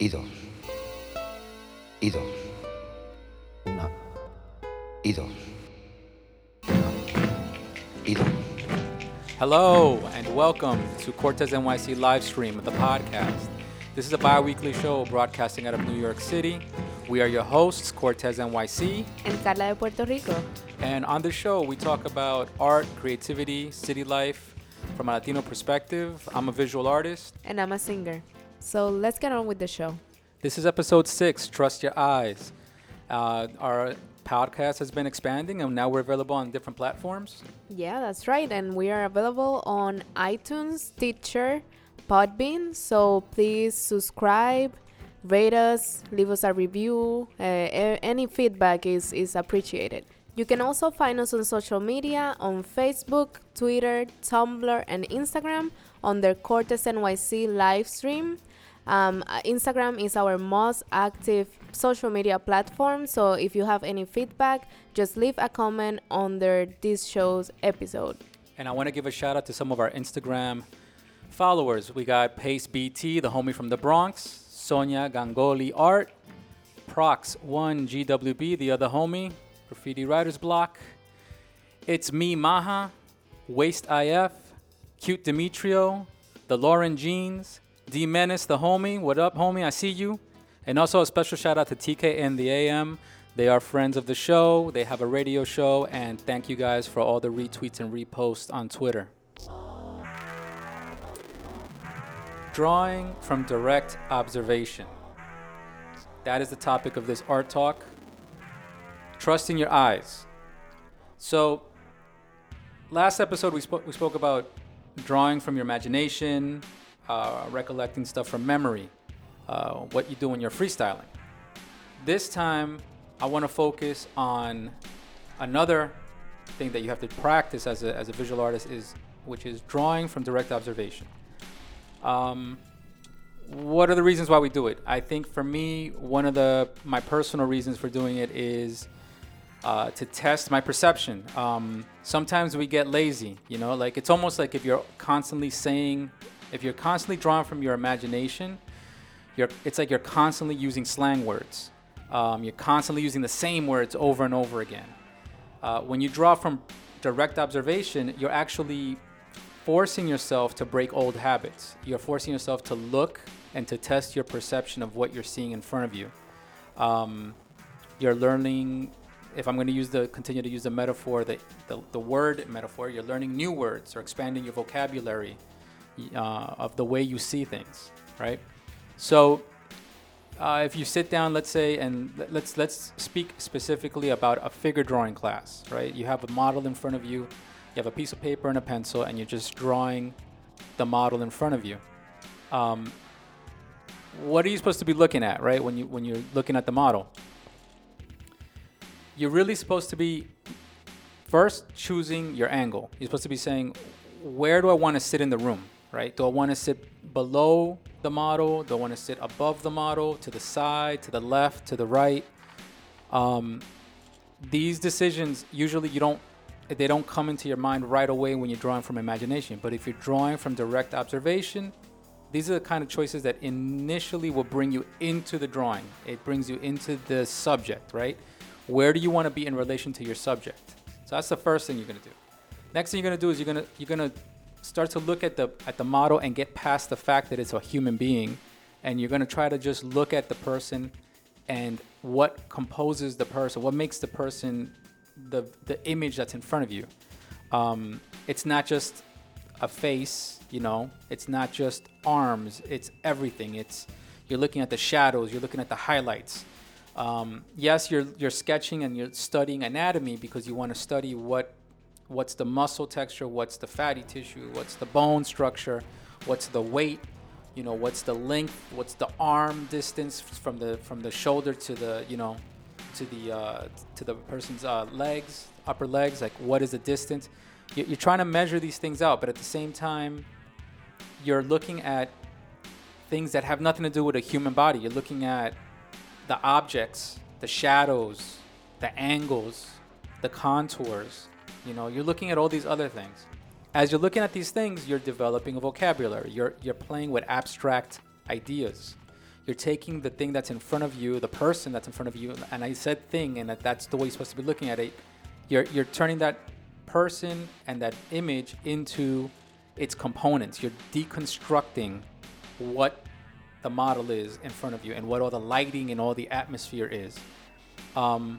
y dos. Y dos. Una. Y dos. Una. Y dos. Hello and welcome to Cortez NYC live stream of the podcast. This is a bi weekly show broadcasting out of New York City. We are your hosts, Cortez NYC, and Carla de Puerto Rico. and on this show we talk about art, creativity, city life from a Latino perspective. I'm a visual artist. And I'm a singer. So let's get on with the show. This is episode six, Trust Your Eyes. Uh, our podcast has been expanding and now we're available on different platforms. Yeah, that's right. And we are available on iTunes, Stitcher, Podbean. So please subscribe, rate us, leave us a review. Uh, any feedback is, is appreciated. You can also find us on social media on Facebook, Twitter, Tumblr, and Instagram under Cortes NYC live stream. Um, uh, Instagram is our most active social media platform. So if you have any feedback, just leave a comment under this show's episode. And I want to give a shout out to some of our Instagram followers. We got Pace BT, the homie from the Bronx, Sonia Gangoli Art, Prox1GWB, the other homie, Graffiti Writers Block. It's me, Maha, Waste IF, Cute Demetrio, the Lauren Jeans, D Menace, the homie. What up, homie? I see you. And also a special shout out to TK and the AM. They are friends of the show. They have a radio show, and thank you guys for all the retweets and reposts on Twitter. Drawing from direct observation. That is the topic of this art talk. Trusting your eyes. So, last episode we we spoke about drawing from your imagination, uh, recollecting stuff from memory, uh, what you do when you're freestyling. This time, I want to focus on another thing that you have to practice as a, as a visual artist is which is drawing from direct observation. Um, what are the reasons why we do it? I think for me, one of the my personal reasons for doing it is uh, to test my perception. Um, sometimes we get lazy, you know, like it's almost like if you're constantly saying, if you're constantly drawing from your imagination, you're, it's like you're constantly using slang words. Um, you're constantly using the same words over and over again. Uh, when you draw from direct observation, you're actually forcing yourself to break old habits. You're forcing yourself to look and to test your perception of what you're seeing in front of you. Um, you're learning if i'm going to use the continue to use the metaphor the, the, the word metaphor you're learning new words or expanding your vocabulary uh, of the way you see things right? So uh, if you sit down let's say and let- let's let's speak specifically about a figure drawing class right? You have a model in front of you you have a piece of paper and a pencil and you're just drawing the model in front of you. Um, what are you supposed to be looking at right when you when you're looking at the model? You're really supposed to be first choosing your angle. You're supposed to be saying, where do I want to sit in the room, right? Do I want to sit below the model? Do I want to sit above the model, to the side, to the left, to the right? Um, these decisions usually you don't they don't come into your mind right away when you're drawing from imagination. But if you're drawing from direct observation, these are the kind of choices that initially will bring you into the drawing. It brings you into the subject, right? Where do you want to be in relation to your subject? So that's the first thing you're gonna do. Next thing you're gonna do is you're gonna you're gonna start to look at the at the model and get past the fact that it's a human being, and you're gonna try to just look at the person and what composes the person, what makes the person the the image that's in front of you. Um, it's not just a face, you know. It's not just arms. It's everything. It's you're looking at the shadows. You're looking at the highlights. Um, yes, you're you're sketching and you're studying anatomy because you want to study what what's the muscle texture, what's the fatty tissue, what's the bone structure, what's the weight, you know, what's the length, what's the arm distance from the from the shoulder to the you know to the uh, to the person's uh, legs, upper legs, like what is the distance? You- You're trying to measure these things out, but at the same time, you're looking at things that have nothing to do with a human body. You're looking at the objects, the shadows, the angles, the contours. You know, you're looking at all these other things. As you're looking at these things, you're developing a vocabulary. You're you're playing with abstract ideas. You're taking the thing that's in front of you, the person that's in front of you, and I said thing, and that that's the way you're supposed to be looking at it. You're you're turning that person and that image into its components. You're deconstructing what the model is in front of you and what all the lighting and all the atmosphere is. Um,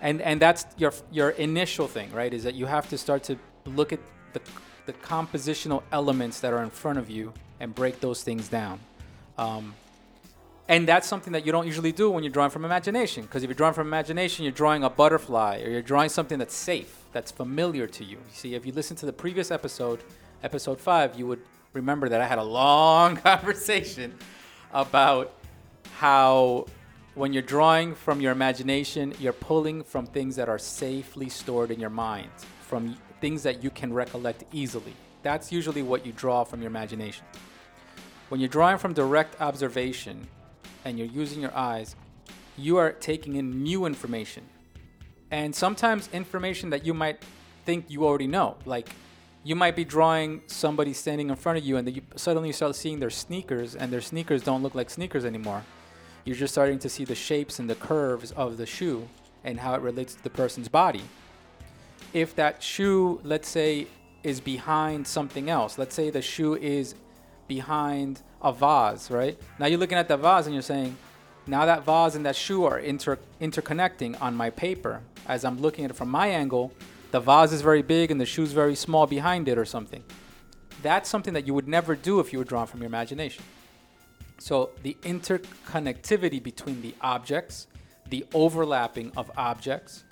and and that's your your initial thing, right? Is that you have to start to look at the the compositional elements that are in front of you and break those things down. Um, and that's something that you don't usually do when you're drawing from imagination. Because if you're drawing from imagination, you're drawing a butterfly or you're drawing something that's safe, that's familiar to you. See, if you listen to the previous episode, episode five, you would remember that I had a long conversation about how when you're drawing from your imagination, you're pulling from things that are safely stored in your mind, from things that you can recollect easily. That's usually what you draw from your imagination. When you're drawing from direct observation and you're using your eyes, you are taking in new information. And sometimes information that you might think you already know. Like you might be drawing somebody standing in front of you and then you suddenly you start seeing their sneakers and their sneakers don't look like sneakers anymore you're just starting to see the shapes and the curves of the shoe and how it relates to the person's body. If that shoe, let's say, is behind something else, let's say the shoe is behind a vase, right? Now you're looking at the vase and you're saying, now that vase and that shoe are inter- interconnecting on my paper. As I'm looking at it from my angle, the vase is very big and the shoe is very small behind it or something. That's something that you would never do if you were drawn from your imagination. So the interconnectivity between the objects, the overlapping of objects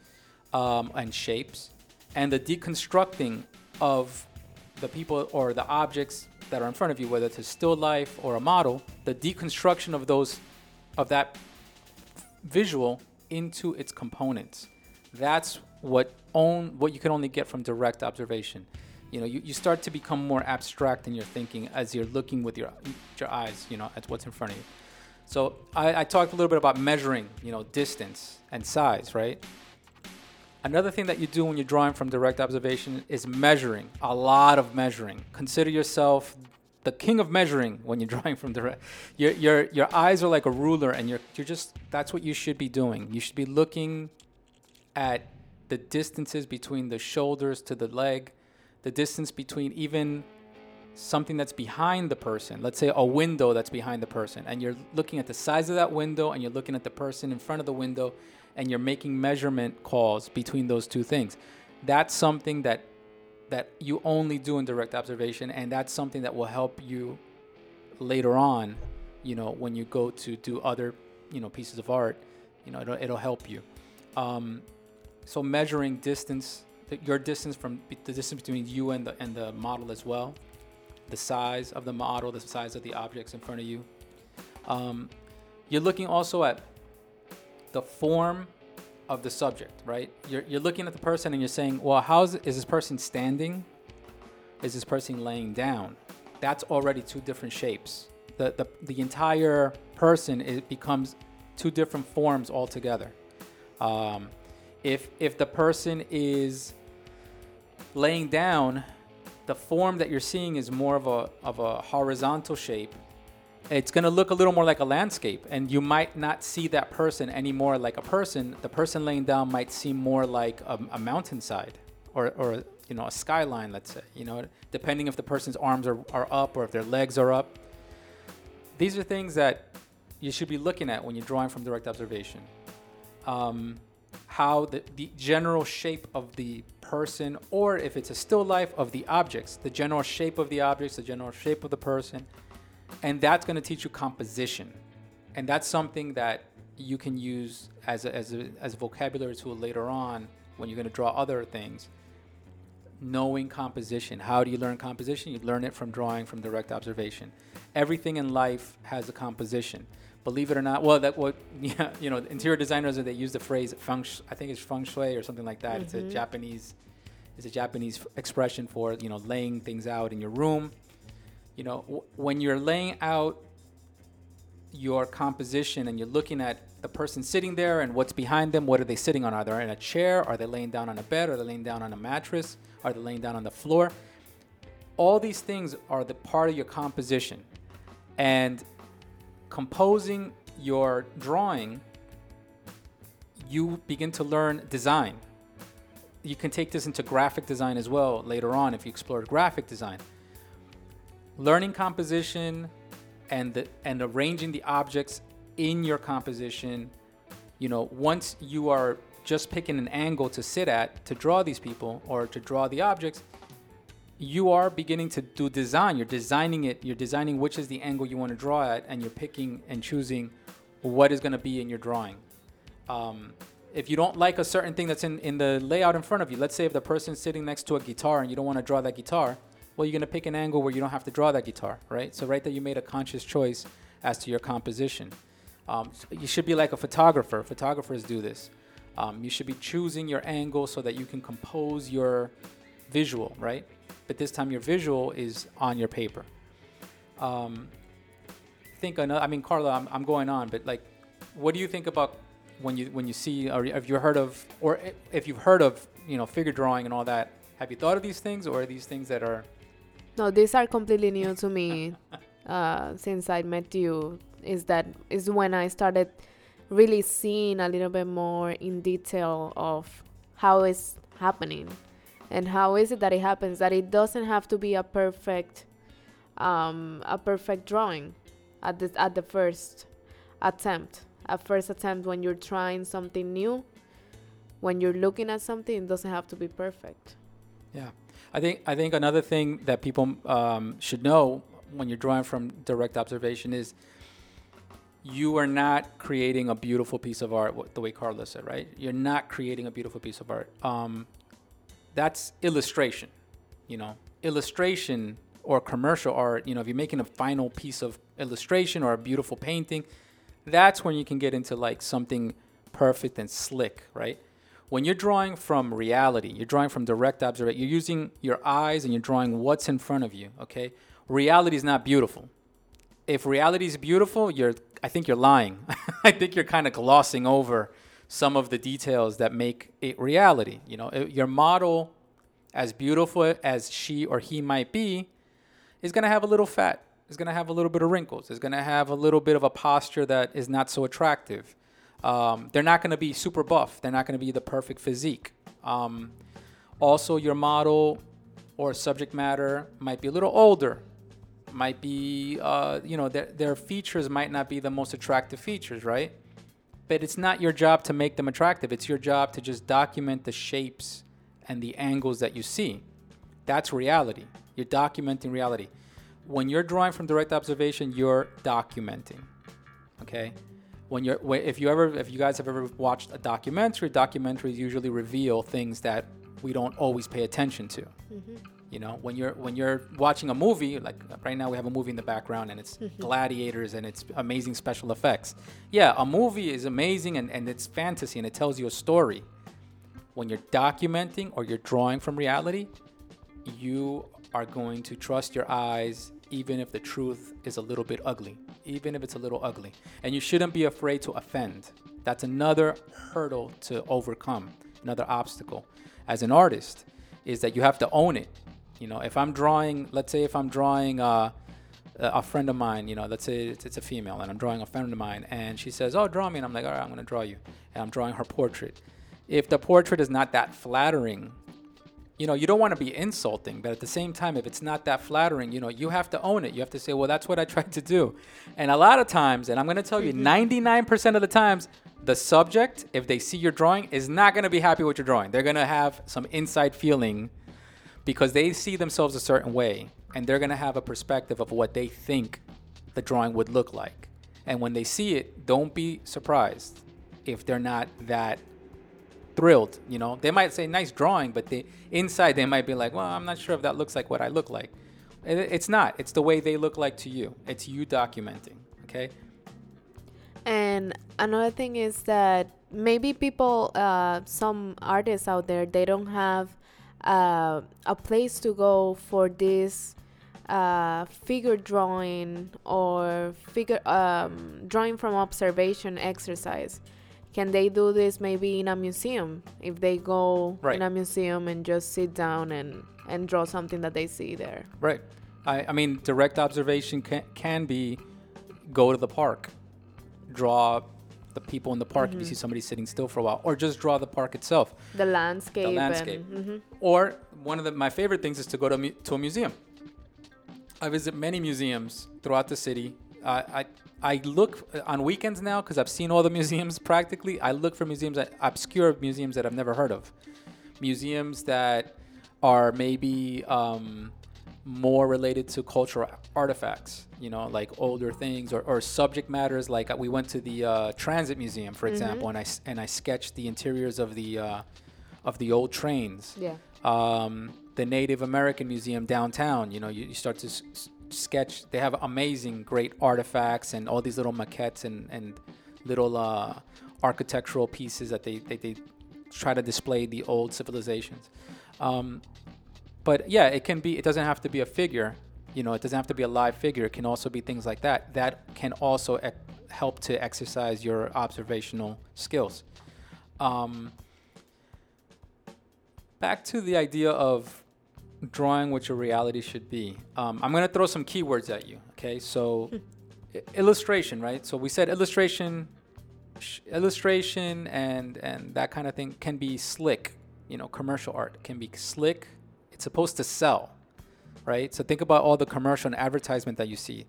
um, and shapes, and the deconstructing of the people or the objects that are in front of you, whether it's a still life or a model, the deconstruction of those of that visual into its components. That's what own what you can only get from direct observation you know, you, you start to become more abstract in your thinking as you're looking with your your eyes, you know, at what's in front of you. So I, I talked a little bit about measuring, you know, distance and size, right? Another thing that you do when you're drawing from direct observation is measuring, a lot of measuring. Consider yourself the king of measuring when you're drawing from direct. Your, your, your eyes are like a ruler, and you're, you're just, that's what you should be doing. You should be looking at the distances between the shoulders to the leg, the distance between even something that's behind the person, let's say a window that's behind the person, and you're looking at the size of that window and you're looking at the person in front of the window and you're making measurement calls between those two things. That's something that that you only do in direct observation and that's something that will help you later on, you know, when you go to do other, you know, pieces of art, you know, it'll, it'll help you. Um, so measuring distance your distance from the distance between you and the and the model as well, the size of the model, the size of the objects in front of you. Um, you're looking also at the form of the subject, right? You're, you're looking at the person and you're saying, well, how is, is this person standing? Is this person laying down? That's already two different shapes. The, the, the entire person it becomes two different forms altogether. Um, if if the person is laying down, the form that you're seeing is more of a of a horizontal shape. It's going to look a little more like a landscape, and you might not see that person anymore like a person. The person laying down might seem more like a, a mountainside, or or you know a skyline. Let's say you know depending if the person's arms are, are up or if their legs are up. These are things that you should be looking at when you're drawing from direct observation. Um, how the, the general shape of the person, or if it's a still life of the objects, the general shape of the objects, the general shape of the person. And that's going to teach you composition. And that's something that you can use as a, as a, as a vocabulary tool later on when you're going to draw other things. Knowing composition. How do you learn composition? You learn it from drawing from direct observation. Everything in life has a composition believe it or not, well, that what yeah, you know, interior designers they use the phrase feng. I think it's feng shui or something like that. Mm-hmm. It's a mm-hmm. Japanese, it's a Japanese expression for you know laying things out in your room. You know, w- when you're laying out your composition and you're looking at the person sitting there and what's behind them, what are they sitting on? Are they in a chair? Are they laying down on a bed? Are they laying down on a mattress? Are they laying down on the floor? All these things are the part of your composition. And composing your drawing, you begin to learn design. You can take this into graphic design as well later on if you explore graphic design. Learning composition and the, and arranging the objects in your composition, you know, once you are just picking an angle to sit at to draw these people or to draw the objects, you are beginning to do design. You're designing it. You're designing which is the angle you want to draw at, and you're picking and choosing what is going to be in your drawing. Um, if you don't like a certain thing that's in, in the layout in front of you, let's say if the person's sitting next to a guitar and you don't want to draw that guitar, well, you're going to pick an angle where you don't have to draw that guitar, right? So, right there, you made a conscious choice as to your composition. Um, you should be like a photographer. Photographers do this. Um, you should be choosing your angle so that you can compose your visual, right? But this time your visual is on your paper. Um, think another, I mean, Carla, I'm, I'm going on, but like, what do you think about when you when you see or if you heard of or if you've heard of you know figure drawing and all that? Have you thought of these things or are these things that are? No, these are completely new to me. Uh, since I met you, is that is when I started really seeing a little bit more in detail of how it's happening and how is it that it happens that it doesn't have to be a perfect um, a perfect drawing at the at the first attempt at first attempt when you're trying something new when you're looking at something it doesn't have to be perfect yeah i think i think another thing that people um, should know when you're drawing from direct observation is you are not creating a beautiful piece of art the way Carlos said, right? You're not creating a beautiful piece of art. Um, that's illustration, you know, illustration or commercial art. You know, if you're making a final piece of illustration or a beautiful painting, that's when you can get into like something perfect and slick, right? When you're drawing from reality, you're drawing from direct observation, you're using your eyes and you're drawing what's in front of you, okay? Reality is not beautiful. If reality is beautiful, you're I think you're lying. I think you're kind of glossing over some of the details that make it reality. You know, your model, as beautiful as she or he might be, is going to have a little fat. Is going to have a little bit of wrinkles. Is going to have a little bit of a posture that is not so attractive. Um, they're not going to be super buff. They're not going to be the perfect physique. Um, also, your model or subject matter might be a little older might be, uh, you know, their, their features might not be the most attractive features, right? But it's not your job to make them attractive. It's your job to just document the shapes and the angles that you see. That's reality. You're documenting reality. When you're drawing from direct observation, you're documenting. Okay? When you're if you ever if you guys have ever watched a documentary, documentaries usually reveal things that we don't always pay attention to. Mm-hmm. You know, when you're when you're watching a movie, like right now we have a movie in the background and it's mm-hmm. gladiators and it's amazing special effects. Yeah, a movie is amazing and, and it's fantasy and it tells you a story. When you're documenting or you're drawing from reality, you are going to trust your eyes even if the truth is a little bit ugly, even if it's a little ugly. And you shouldn't be afraid to offend. That's another hurdle to overcome, another obstacle. As an artist, is that you have to own it you know, if I'm drawing, let's say if I'm drawing uh, a friend of mine, you know, let's say it's, it's, a female and I'm drawing a friend of mine and she says, oh, draw me. And I'm like, all right, I'm going to draw you. And I'm drawing her portrait. If the portrait is not that flattering, you know, you don't want to be insulting, but at the same time, if it's not that flattering, you know, you have to own it. You have to say, well, that's what I tried to do. And a lot of times, and I'm going to tell you, 99% mm-hmm. of the times, the subject, if they see your drawing, is not going to be happy with your drawing. They're going to have some inside feeling because they see themselves a certain way and they're going to have a perspective of what they think the drawing would look like. And when they see it, don't be surprised if they're not that thrilled, you know. They might say nice drawing, but they inside they might be like, "Well, I'm not sure if that looks like what I look like." It's not. It's the way they look like to you. It's you documenting, okay? And another thing is that maybe people uh, some artists out there they don't have uh, a place to go for this uh, figure drawing or figure um, drawing from observation exercise. Can they do this maybe in a museum? If they go right. in a museum and just sit down and and draw something that they see there. Right. I, I mean direct observation can, can be go to the park, draw the people in the park if you see somebody sitting still for a while, or just draw the park itself. The landscape. The landscape. And, mhm. Or one of the, my favorite things is to go to, a mu- to a museum. I visit many museums throughout the city. Uh, I I look on weekends now because I've seen all the museums practically. I look for museums, that, obscure museums that I've never heard of, museums that are maybe um, more related to cultural artifacts. You know, like older things or, or subject matters. Like uh, we went to the uh, Transit Museum, for example, and I and I sketched the interiors of the uh, of the old trains Yeah. um, the Native American Museum downtown. You know, you, you start to s- sketch. They have amazing, great artifacts and all these little maquettes and, and little uh, architectural pieces that they, they, they try to display the old civilizations. Um, but yeah, it can be. It doesn't have to be a figure. You know, it doesn't have to be a live figure. It can also be things like that. That can also help to exercise your observational skills. Um, back to the idea of drawing what your reality should be. Um, I'm going to throw some keywords at you. Okay, so illustration, right? So we said illustration, sh- illustration, and and that kind of thing can be slick. You know, commercial art can be slick. It's supposed to sell, right? So think about all the commercial and advertisement that you see.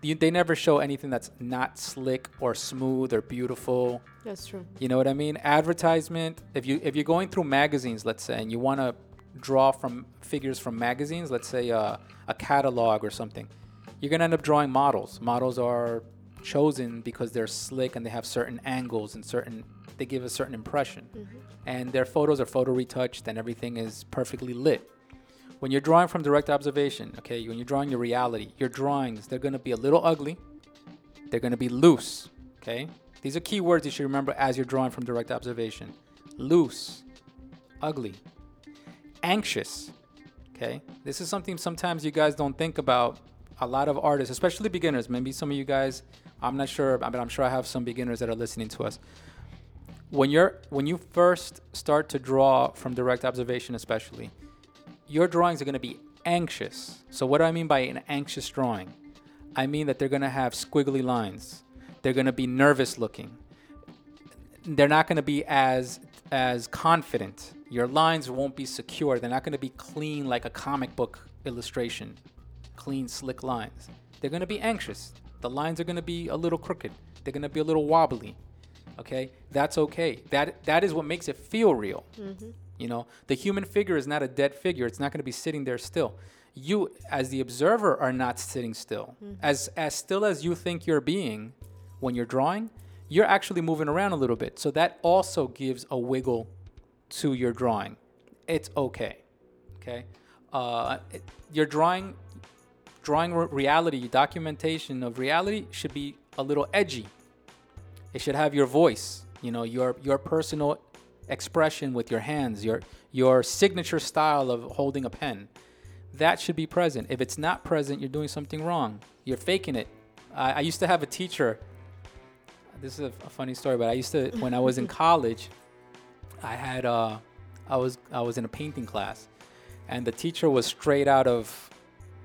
You, they never show anything that's not slick or smooth or beautiful. That's true. You know what I mean? Advertisement. If you if you're going through magazines, let's say, and you want to draw from figures from magazines, let's say uh, a catalog or something, you're gonna end up drawing models. Models are chosen because they're slick and they have certain angles and certain they give a certain impression, and their photos are photo retouched and everything is perfectly lit. When you're drawing from direct observation, okay, when you're drawing your reality, your drawings they're gonna be a little ugly, they're going to be loose. Okay. These are key words you should remember as you're drawing from direct observation. Loose, ugly, anxious. Okay. This is something sometimes you guys don't think about. A lot of artists, especially beginners, maybe some of you guys, I'm not sure, but I'm sure I have some beginners that are listening to us. When you're when you first start to draw from direct observation, especially, your drawings are going to be anxious. So what do I mean by an anxious drawing? I mean that they're going to have squiggly lines. They're going to be nervous looking. They're not going to be as as confident. Your lines won't be secure. They're not going to be clean like a comic book illustration. Clean slick lines. They're going to be anxious. The lines are going to be a little crooked. They're going to be a little wobbly. Okay? That's okay. That that is what makes it feel real. Mm-hmm. You know, the human figure is not a dead figure. It's not going to be sitting there still. You, as the observer, are not sitting still. As as still as you think you're being when you're drawing, you're actually moving around a little bit. So that also gives a wiggle to your drawing. It's okay. Okay. Uh, it- your drawing, drawing re- reality, documentation of reality should be a little edgy. It should have your voice, you know, your your personal expression with your hands, your your signature style of holding a pen. That should be present. If it's not present, you're doing something wrong. You're faking it. I, I used to have a teacher. This is a, a funny story, but I used to when I was in college, I had uh, I was I was in a painting class, and the teacher was straight out of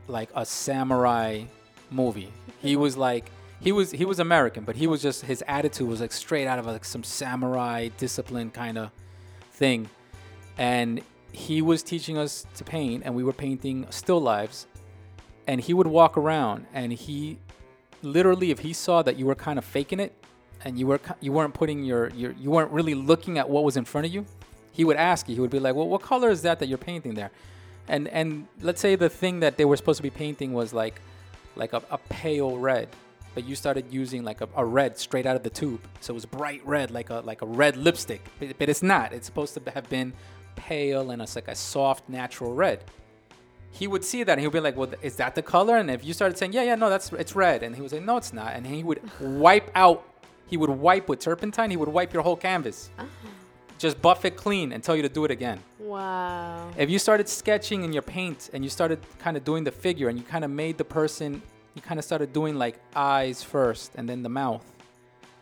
like a samurai movie. He was like he was he was American, but he was just his attitude was like straight out of like some samurai discipline kind of thing. And he was teaching us to paint, and we were painting still lives. And he would walk around, and he literally, if he saw that you were kind of faking it, and you were you weren't putting your, your you weren't really looking at what was in front of you, he would ask you. He would be like, "Well, what color is that that you're painting there?" And and let's say the thing that they were supposed to be painting was like like a, a pale red, but you started using like a, a red straight out of the tube, so it was bright red, like a like a red lipstick. But, but it's not. It's supposed to have been pale and it's like a soft natural red. He would see that and he would be like, "Well, is that the color?" And if you started saying, "Yeah, yeah, no, that's it's red," and he would say, "No, it's not," and he would wipe out. He would wipe with turpentine. He would wipe your whole canvas, ah. just buff it clean and tell you to do it again. Wow. If you started sketching in your paint and you started kind of doing the figure and you kind of made the person, you kind of started doing like eyes first and then the mouth.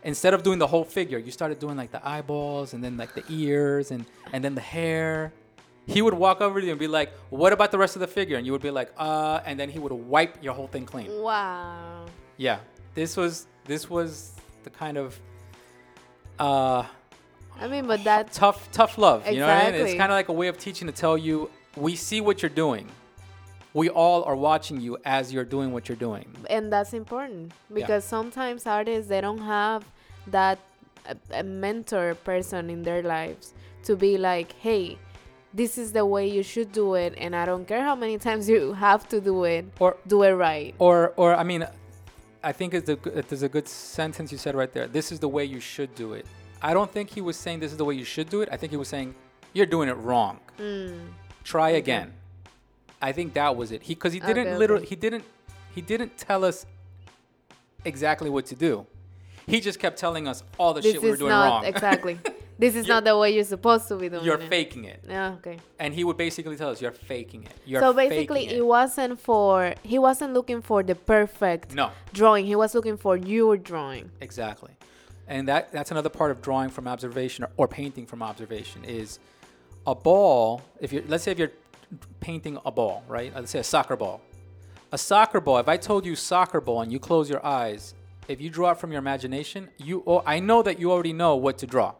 Instead of doing the whole figure, you started doing like the eyeballs and then like the ears and, and then the hair. He would walk over to you and be like, What about the rest of the figure? And you would be like, Uh, and then he would wipe your whole thing clean. Wow. Yeah. this was this was the kind of uh, I mean, but that tough tough love. You know what I mean? It's kind of like a way of teaching to tell you we see what you're doing. We all are watching you as you're doing what you're doing. and that's important because sometimes artists they don't have that a, a mentor person in their lives to be like hey this is the way you should do it and i don't care how many times you have to do it Or do it right or or I mean, I think it's a, good- there's a good sentence you said right there. This is the way you should do it. I don't think he was saying this is the way you should do it. I think he was saying you're doing it wrong. Mm. Try again. I think that was it. He because he didn't literally he didn't he didn't tell us exactly what to do. He just kept telling us all the this shit we were is doing not wrong. exactly this is You're- not the way you're supposed to be doing it. You're it faking it. yeah okay And he would basically tell us you're faking it. You're so basically faking it wasn't for he wasn't looking for the perfect No. drawing he was looking for your drawing Exactly. And that that's another part of drawing from observation or, or painting from observation is a ball, if you're let's say if you're painting a ball, right? Let's say a soccer ball. A soccer ball, if I told you soccer ball and you close your eyes, if you draw it from your imagination, you oh, I know that you already know what to draw.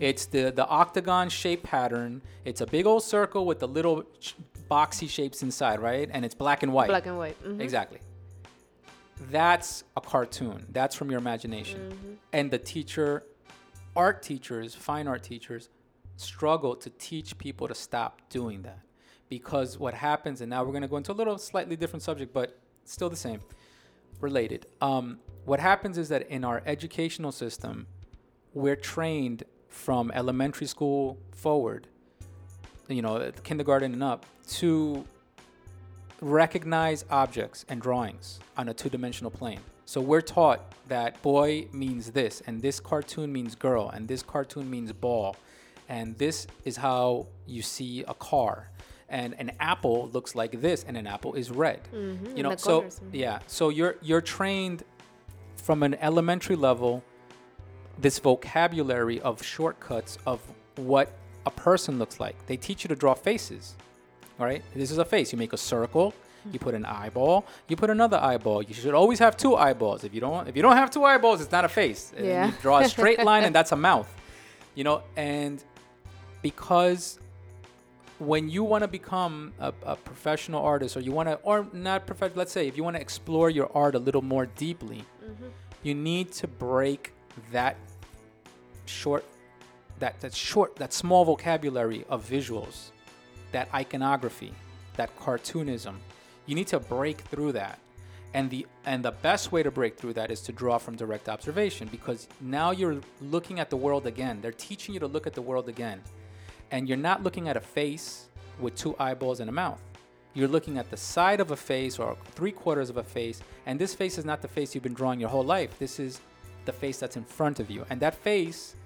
It's the the octagon shape pattern. It's a big old circle with the little boxy shapes inside, right? And it's black and white. black and white Mhm. Exactly. That's a cartoon. That's from your imagination. Mm-hmm. And the teacher, art teachers, fine art teachers, struggle to teach people to stop doing that. Because what happens, and now we're going to go into a little slightly different subject, but still the same, related. Um, what happens is that in our educational system, we're trained from elementary school forward, you know, kindergarten and up, to recognize objects and drawings on a two-dimensional plane. So we're taught that boy means this, and this cartoon means girl, and this cartoon means ball, and this is how you see a car, and an apple looks like this, and an apple is red. Mhm, You know, so colors, mhm. yeah, so you're you're trained from an elementary level this vocabulary of shortcuts of what a person looks like. They teach you to draw faces. All right, this is a face. You make a circle. You put an eyeball. You put another eyeball. You should always have two eyeballs. If you don't, if you don't have two eyeballs, it's not a face. Yeah. You draw a straight line, and that's a mouth. You know, and because when you want to become a, a professional artist, or you want to, or not professional, let's say if you want to explore your art a little more deeply, mm-hmm. you need to break that short that that short that small vocabulary of visuals that iconography that cartoonism. You need to break through that. And the and the best way to break through that is to draw from direct observation because now you're looking at the world again. They're teaching you to look at the world again and you're not looking at a face with two eyeballs and a mouth. You're looking at the side of a face or three quarters of a face. And this face is not the face you've been drawing your whole life. This is the face that's in front of you. And that face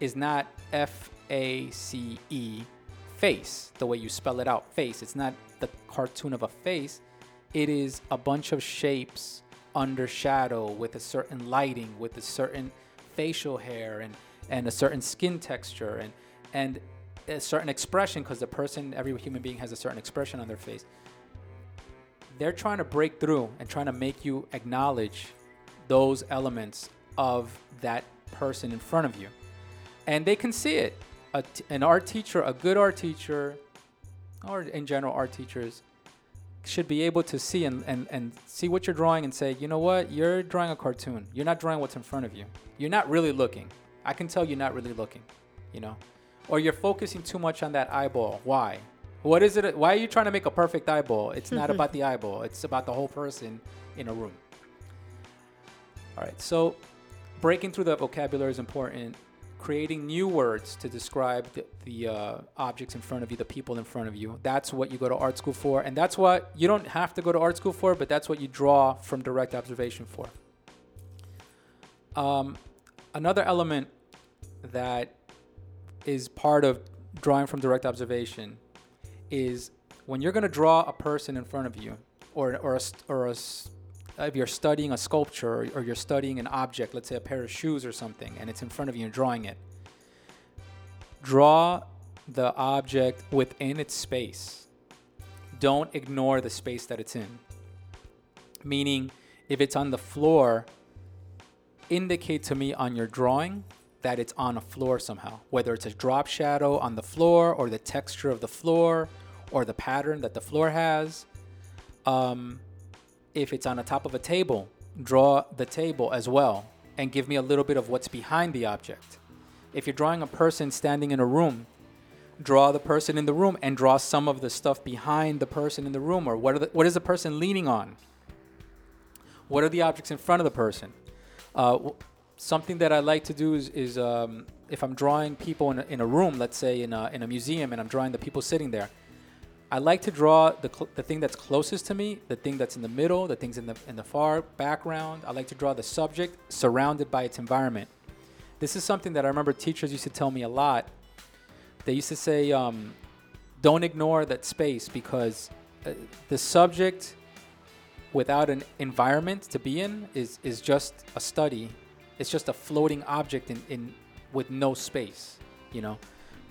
is not F A C E face, the way you spell it out, face. It's not the cartoon of a face. It is a bunch of shapes under shadow with a certain lighting, with a certain facial hair and, and a certain skin texture. And and a certain expression because the person, every human being has a certain expression on their face. They're trying to break through and trying to make you acknowledge those elements of that person in front of you and they can see it. An art teacher, a good art teacher, or in general art teachers, should be able to see and, and, and see what you're drawing and say, you know what, you're drawing a cartoon. You're not drawing what's in front of you. You're not really looking. I can tell you're not really looking, you know, or you're focusing too much on that eyeball. Why? What is it? Why are you trying to make a perfect eyeball? It's not about the eyeball. It's about the whole person in a room. All right. So breaking through the vocabulary is important creating new words to describe the, the uh, objects in front of you, the people in front of you. That's what you go to art school for. And that's what you don't have to go to art school for, but that's what you draw from direct observation for. Um, another element that is part of drawing from direct observation is when you're going to draw a person in front of you or, or, a, or a, if you're studying a sculpture or, or you're studying an object, let's say a pair of shoes or something, and it's in front of you and drawing it, draw the object within its space. Don't ignore the space that it's in. Meaning, if it's on the floor, indicate to me on your drawing that it's on a floor somehow, whether it's a drop shadow on the floor or the texture of the floor or the pattern that the floor has. Um, if it's on the top of a table, draw the table as well and give me a little bit of what's behind the object. If you're drawing a person standing in a room, draw the person in the room and draw some of the stuff behind the person in the room or what the, what is the person leaning on? What are the objects in front of the person? Uh, something that I like to do is, is um, if I'm drawing people in a, in a room, let's say in a, in a museum, and I'm drawing the people sitting there, I like to draw the, cl- the thing that's closest to me, the thing that's in the middle, the things in the, in the far background. I like to draw the subject surrounded by its environment. This is something that I remember teachers used to tell me a lot. They used to say, um, don't ignore that space because uh, the subject without an environment to be in is, is just a study. It's just a floating object in, in with no space, you know.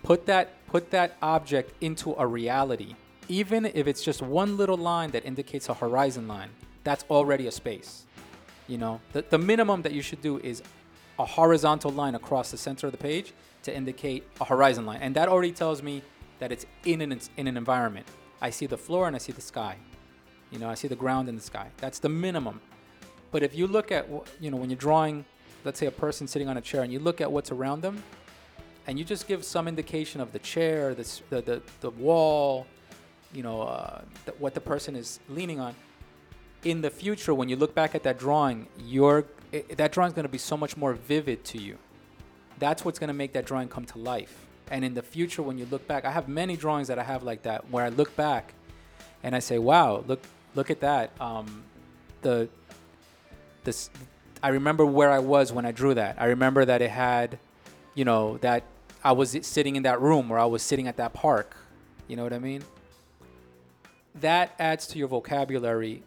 Put that put that object into a reality. Even if it's just one little line that indicates a horizon line, that's already a space. You know, the, the minimum that you should do is a horizontal line across the center of the page to indicate a horizon line. And that already tells me that it's in an, in an environment. I see the floor and I see the sky. You know, I see the ground and the sky. That's the minimum. But if you look at, you know, when you're drawing, let's say a person sitting on a chair and you look at what's around them and you just give some indication of the chair, the, the, the, the wall, you know, uh, the, what the person is leaning on, in the future, when you look back at that drawing, your that drawing is going to be so much more vivid to you. That's what's going to make that drawing come to life. And in the future, when you look back, I have many drawings that I have like that, where I look back and I say, "Wow, look, look at that." Um, the this, I remember where I was when I drew that. I remember that it had, you know, that I was sitting in that room or I was sitting at that park. You know what I mean? That adds to your vocabulary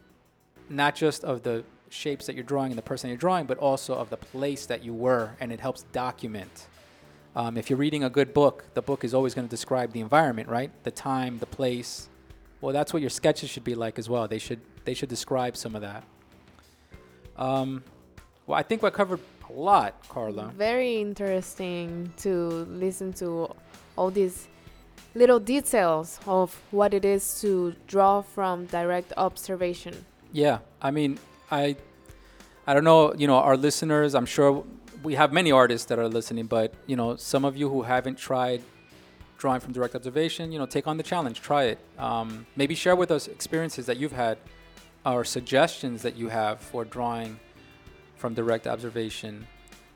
not just of the shapes that you're drawing and the person you're drawing, but also of the place that you were, and it helps document. Um, if you're reading a good book, the book is always going to describe the environment, right? The time, the place. Well, that's what your sketches should be like as well. They should they should describe some of that. Um, well, I think we covered a lot, Carla. Very interesting to listen to all these little details of what it is to draw from direct observation. Yeah, I mean, I, I don't know, you know, our listeners. I'm sure we have many artists that are listening, but you know, some of you who haven't tried drawing from direct observation, you know, take on the challenge, try it. Um, maybe share with us experiences that you've had, or suggestions that you have for drawing from direct observation.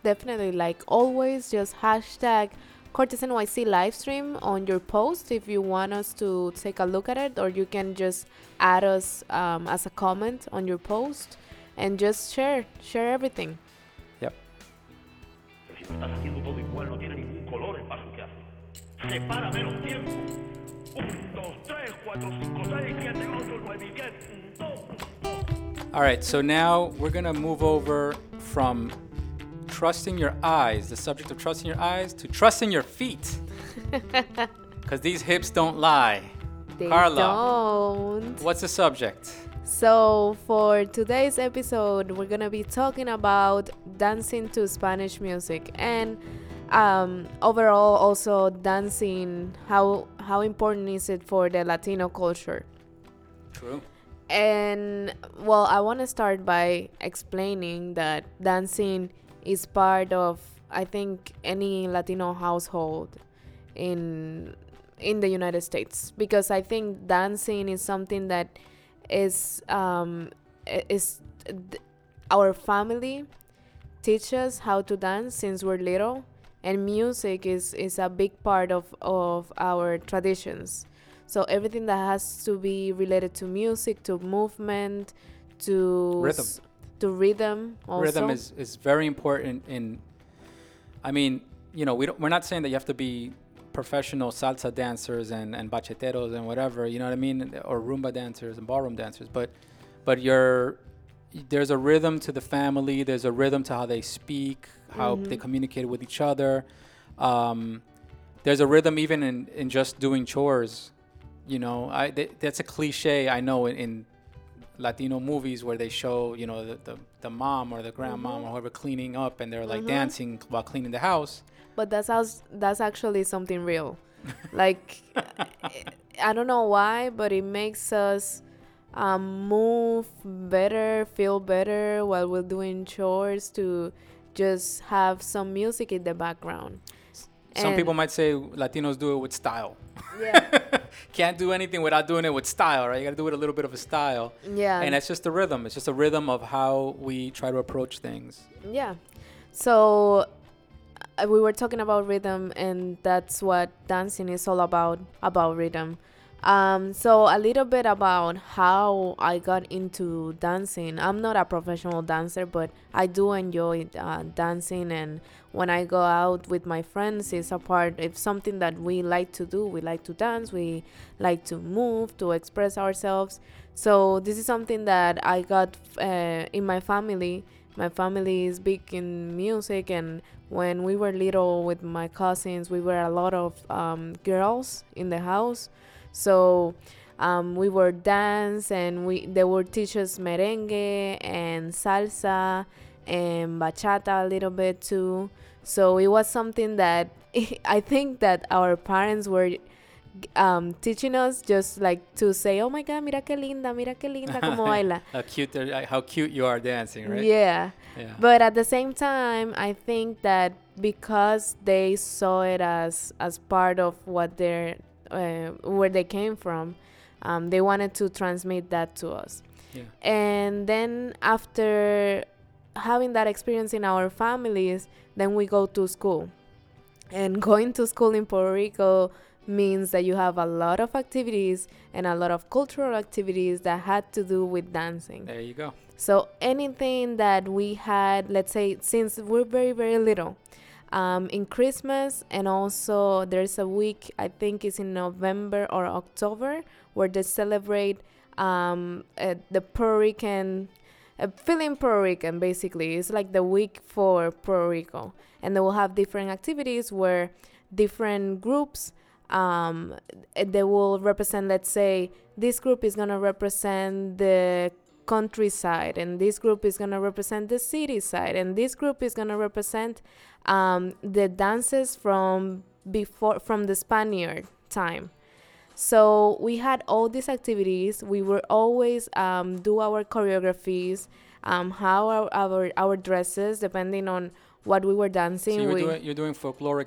Definitely, like always, just hashtag Cortes NYC live stream on your post if you want us to take a look at it, or you can just add us um, as a comment on your post and just share, share everything. Yep. All right, so now we're gonna move over from trusting your eyes, the subject of trusting your eyes, to trusting your feet. Because these hips don't lie. They Carla. don't. What's the subject? So, for today's episode, we're gonna be talking about dancing to Spanish music and um, overall also dancing. How how important is it for the Latino culture? True. And well, I want to start by explaining that dancing is part of I think any Latino household in in the United States. Because I think dancing is something that is um is th- our family teach us how to dance since we're little. And music is is a big part of of our traditions so everything that has to be related to music to movement to Rhythm. s- to rhythm also Rhythm is, is very important in. I mean, you know, we don't, we're not saying that you have to be professional salsa dancers and, and bachateros and whatever, you know what I mean, or rumba dancers and ballroom dancers, but but you're there's a rhythm to the family. There's a rhythm to how they speak, how they communicate with each other. Um, there's a rhythm even in, in just doing chores. You know, I th- that's a cliche I know in, in Latino movies where they show, you know, the, the, the mom or the grandmom or whoever cleaning up and they're like dancing while cleaning the house. But that's als- that's actually something real. like I don't know why, but it makes us um, move better, feel better while we're doing chores to just have some music in the background. Some And- people might say Latinos do it with style. Yeah. Can't do anything without doing it with style, right? You gotta do it a little bit of a style. yeah. And it's just a rhythm. It's just a rhythm of how we try to approach things. Yeah. So uh, we were talking about rhythm, and that's what dancing is all about about rhythm. Um, so a little bit about how I got into dancing. I'm not a professional dancer, but I do enjoy uh, dancing, and when I go out with my friends, it's a part. It's something that we like to do. We like to dance. We like to move to express ourselves. So this is something that I got uh, in my family. My family is big in music, and when we were little with my cousins, we were a lot of um, girls in the house. So um, we were dance, and we they would teach us merengue and salsa and bachata a little bit too. So it was something that I think that our parents were um, teaching us just like to say, "Oh my God, mira qué linda, mira qué linda como baila." How cute, how cute you are dancing, right? Yeah. Yeah. But at the same time, I think that because they saw it as as part of what they're uh, where they came from, um, they wanted to transmit that to us. Yeah. And then after having that experience in our families, then we go to school. And going to school in Puerto Rico means that you have a lot of activities and a lot of cultural activities that had to do with dancing. There you go. So anything that we had, let's say, since we're very very little, um, in Christmas and also there's a week I think it's in November or October where they celebrate um, uh, the Puerto Rican, uh, feeling Puerto Rican basically. It's like the week for Puerto Rico, and they will have different activities where different groups um, they will represent. Let's say this group is gonna represent the countryside and this group is going to represent the city side and this group is going to represent um, the dances from before from the spaniard time so we had all these activities we were always um, do our choreographies um, how our, our our dresses depending on what we were dancing So you were we, doing, you're doing folkloric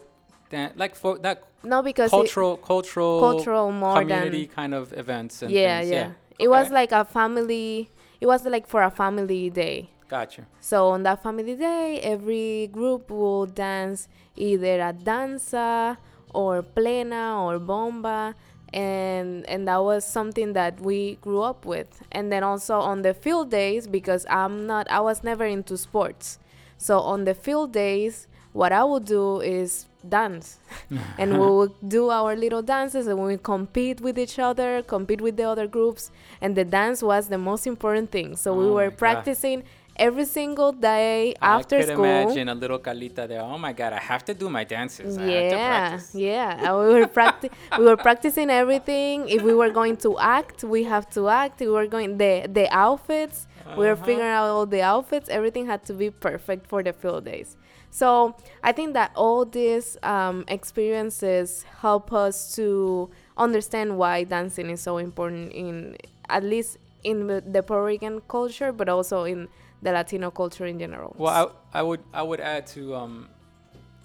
dance, like for that no because it- cultural, cultural, cultural more community than kind of events. And yeah, things. yeah it was like a family it was like for a family day Gotcha. So on that family day, every group will dance either a danza or plena or bomba, and and that was something that we grew up with. And then also on the field days, because I'm not, I was never into sports. So on the field days, what I would do is dance, and we would do our little dances, and we compete with each other, compete with the other groups, and the dance was the most important thing. So we Oh my were God. practicing every single day after I could school. imagine a little Carlita there. Oh my God, I have to do my dances. I have to Yeah, practice. yeah. We were practi- we were practicing everything. If we were going to act, we have to act. We were going the the outfits. We were Uh-huh. figuring out all the outfits. Everything had to be perfect for the field days. So I think that all these um, experiences help us to understand why dancing is so important in at least in the, Puerto Rican culture, but also in the Latino culture in general. Well, I, I would I would add to um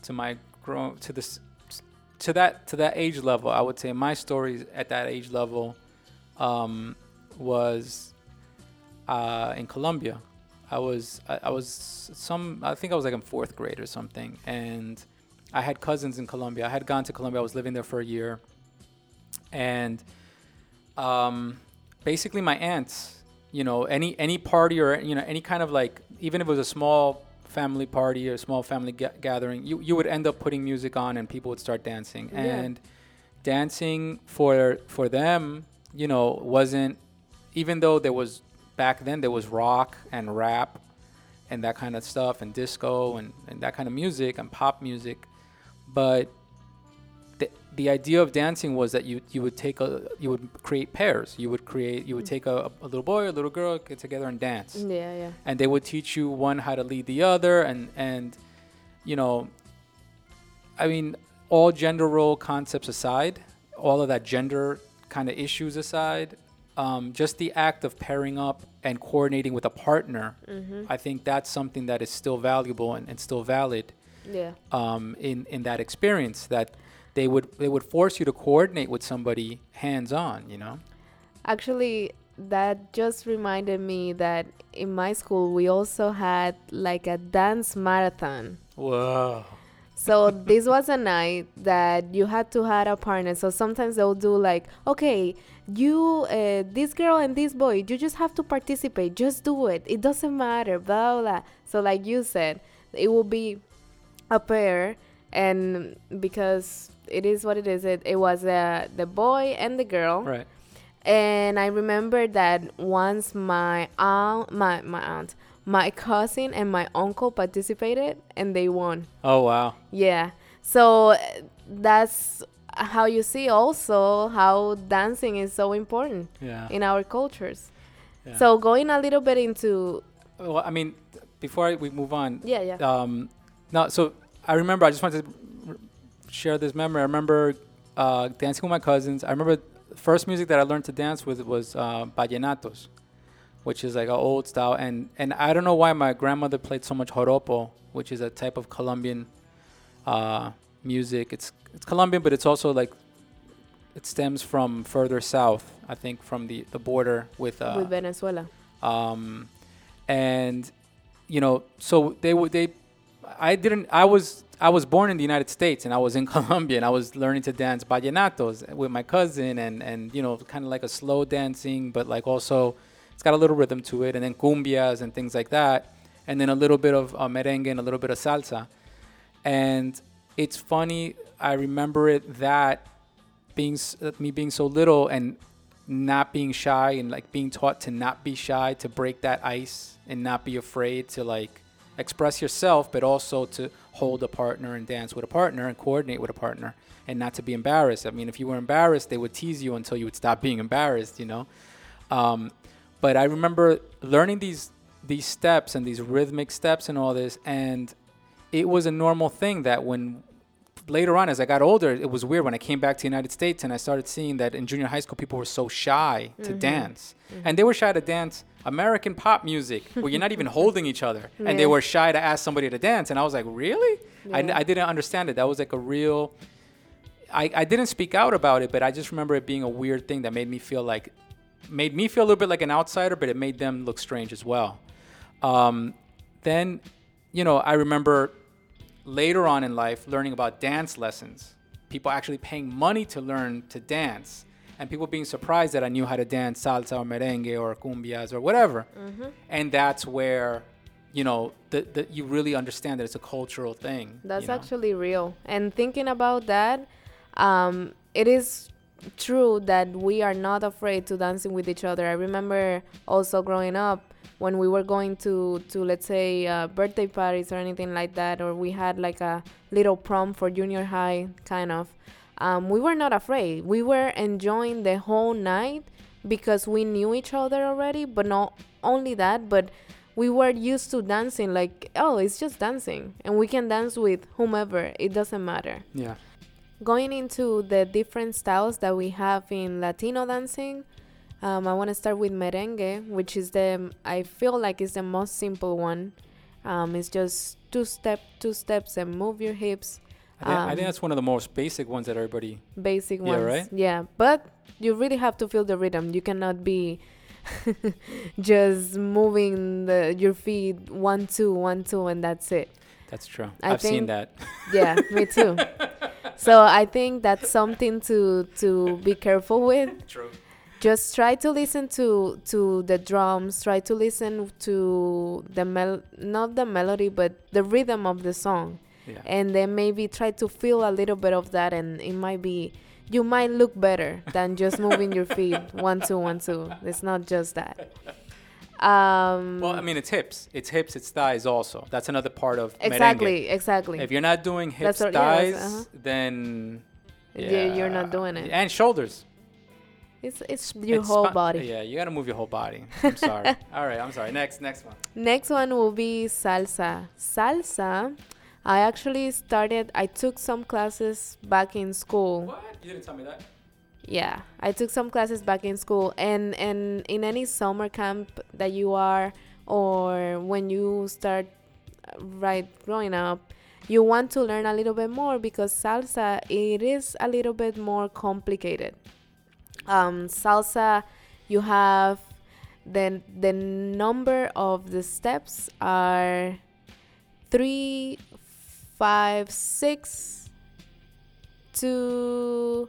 to my grow to this to that to that age level. I would say my stories at that age level um, was uh, in Colombia. I was I, I was some I think I was like in fourth grade or something, and I had cousins in Colombia. I had gone to Colombia. I was living there for a year, and um, basically my aunts, you know, any any party or you know any kind of like even if it was a small family party or small family ga- gathering, you you would end up putting music on and people would start dancing Yeah. and dancing for for them, you know, wasn't even though there was back then there was rock and rap and that kind of stuff and disco and, and that kind of music and pop music but the, the idea of dancing was that you you would take a you would create pairs. You would create you would mm. take a, a little boy, a little girl, get together and dance Yeah, yeah. and they would teach you one how to lead the other and and you know i mean all gender role concepts aside all of that gender kind of issues aside um, just the act of pairing up and coordinating with a partner i think that's something that is still valuable and, and still valid Yeah. um, in in that experience that they would they would force you to coordinate with somebody hands on you know Actually, that just reminded me that in my school we also had like a dance marathon. whoa So this was a night that you had to have a partner. So sometimes they'll do like, okay, you, uh, this girl and this boy, you just have to participate. Just do it. It doesn't matter. Blah blah. blah. So like you said, it will be a pair, and because it is what it is, it, it was uh, the boy and the girl. right And I remember that once my aunt, my my aunt, my cousin and my uncle participated and they won. oh wow Yeah. So that's how you see also how dancing is so important yeah in our cultures. Yeah. So going a little bit into well i mean before I, we move on yeah yeah um, no, so I remember. I just wanted to share this memory. I remember uh, dancing with my cousins. I remember the first music that I learned to dance with was uh, vallenatos, which is like an old style. And and I don't know why my grandmother played so much joropo, which is a type of Colombian uh, music. It's it's Colombian, but it's also like it stems from further south. I think from the the border with uh, with Venezuela. um, and you know, so they would they, I didn't. I was I was born in the United States and I was in Colombia and I was learning to dance vallenatos with my cousin and and you know, kind of like a slow dancing, but like also it's got a little rhythm to it, and then cumbias and things like that, and then a little bit of uh, merengue and a little bit of salsa, and it's funny. I remember it that being uh, me being so little and not being shy and like being taught to not be shy to break that ice and not be afraid to like express yourself but also to hold a partner and dance with a partner and coordinate with a partner and not to be embarrassed i mean if you were embarrassed they would tease you until you would stop being embarrassed you know um, but i remember learning these these steps and these rhythmic steps and all this and it was a normal thing that when later on as I got older, it was weird when I came back to the United States and I started seeing that in junior high school people were so shy to mm-hmm. dance. Mm-hmm. And they were shy to dance American pop music where you're not even holding each other. And they were shy to ask somebody to dance. And I was like, really? I, I didn't understand it. That was like a real. I, I didn't speak out about it, but I just remember it being a weird thing that made me feel like, made me feel a little bit like an outsider, but it made them look strange as well. Um, then, you know, I remember later on in life learning about dance lessons. People actually paying money to learn to dance, and people being surprised that I knew how to dance salsa or merengue or cumbias or whatever. And that's where, you know, that the, you really understand that it's a cultural thing. That's you know? actually real. And thinking about that, um, it is true that we are not afraid to dancing with each other. I remember also growing up when we were going to to let's say uh, birthday parties or anything like that, or we had like a little prom for junior high kind of. Um, we were not afraid. We were enjoying the whole night because we knew each other already. But not only that, but we were used to dancing like oh it's just dancing and we can dance with whomever it doesn't matter Yeah. Going into the different styles that we have in latino dancing um, i want to start with merengue which is the i feel like is the most simple one um, it's just two step two steps and move your hips I think, I Um, think that's one of the most basic ones that everybody. basic ones. Yeah, right? yeah but you really have to feel the rhythm you cannot be just moving the, your feet one two one two and that's it That's true. I I've seen that. yeah me too so i think that's something to to be careful with. True. just try to listen to to the drums try to listen to the mel not the melody but the rhythm of the song. Yeah. and then maybe try to feel a little bit of that and it might be you might look better than just moving your feet. One two one two. It's not just that um Well, I mean, it's hips. It's hips. It's thighs. Also, that's another part of merengue. exactly exactly If you're not doing hips, That's what- thighs, uh-huh. then you- you're not doing it. And shoulders. It's it's your It's whole body. Yeah, you gotta move your whole body. I'm sorry. All right, I'm sorry. Next, next one. Next one will be salsa. Salsa, I actually started. I took some classes back in school. What? You didn't tell me that. Yeah, I took some classes back in school, and and in any summer camp that you are, or when you start uh, right growing up, you want to learn a little bit more because salsa it is a little bit more complicated. Um, salsa, you have the the number of the steps are three, five, six, two,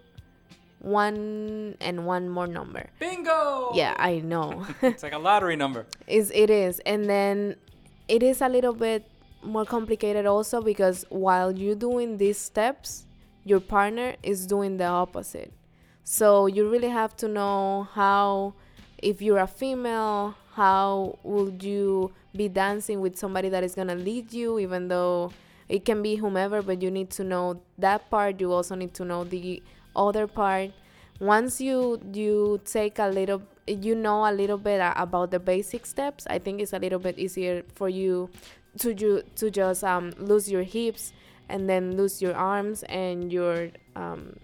one, and one more number. Bingo. Yeah, I know. It's like a lottery number. is it is, and then it is a little bit more complicated also because while you're doing these steps, your partner is doing the opposite. So you really have to know how, if you're a female, how would you be dancing with somebody that is gonna lead you, even though it can be whomever, but you need to know that part. You also need to know the other part. Once you you take a little, you know a little bit about the basic steps. I think it's a little bit easier for you to you to just um, lose your hips and then lose your arms and your um,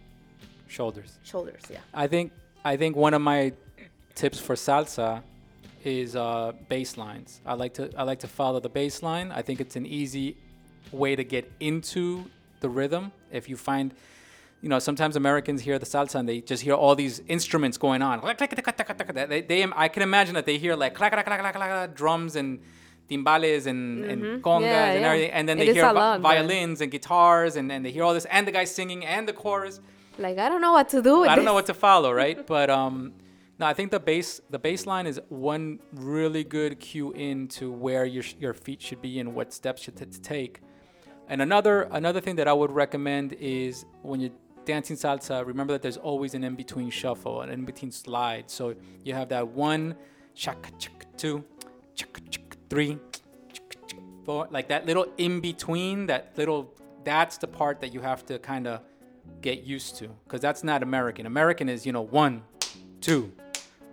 Shoulders. shoulders. Yeah. I think I think one of my tips for salsa is uh, bass lines. I like to I like to follow the bass line. I think it's an easy way to get into the rhythm. If you find, you know, sometimes Americans hear the salsa and they just hear all these instruments going on. They, they, I can imagine that they hear like clack, clack, clack, clack, clack, drums and timbales and, and congas Yeah, and yeah. everything. And then It they is hear vi- violins and guitars and, and they hear all this and the guy singing and the chorus. Like I don't know what to do with I don't know this. what to follow, right? but um, no, I think the base the baseline is one really good cue into where your your feet should be and what steps should t- to take. And another another thing that I would recommend is when you're dancing salsa, remember that there's always an in between shuffle, an in between slide. So you have that one, chaka chaka two, chaka chaka three, chaka chaka four, like that little in between. That little that's the part that you have to kind of get used to because that's not American. American is you know one, two,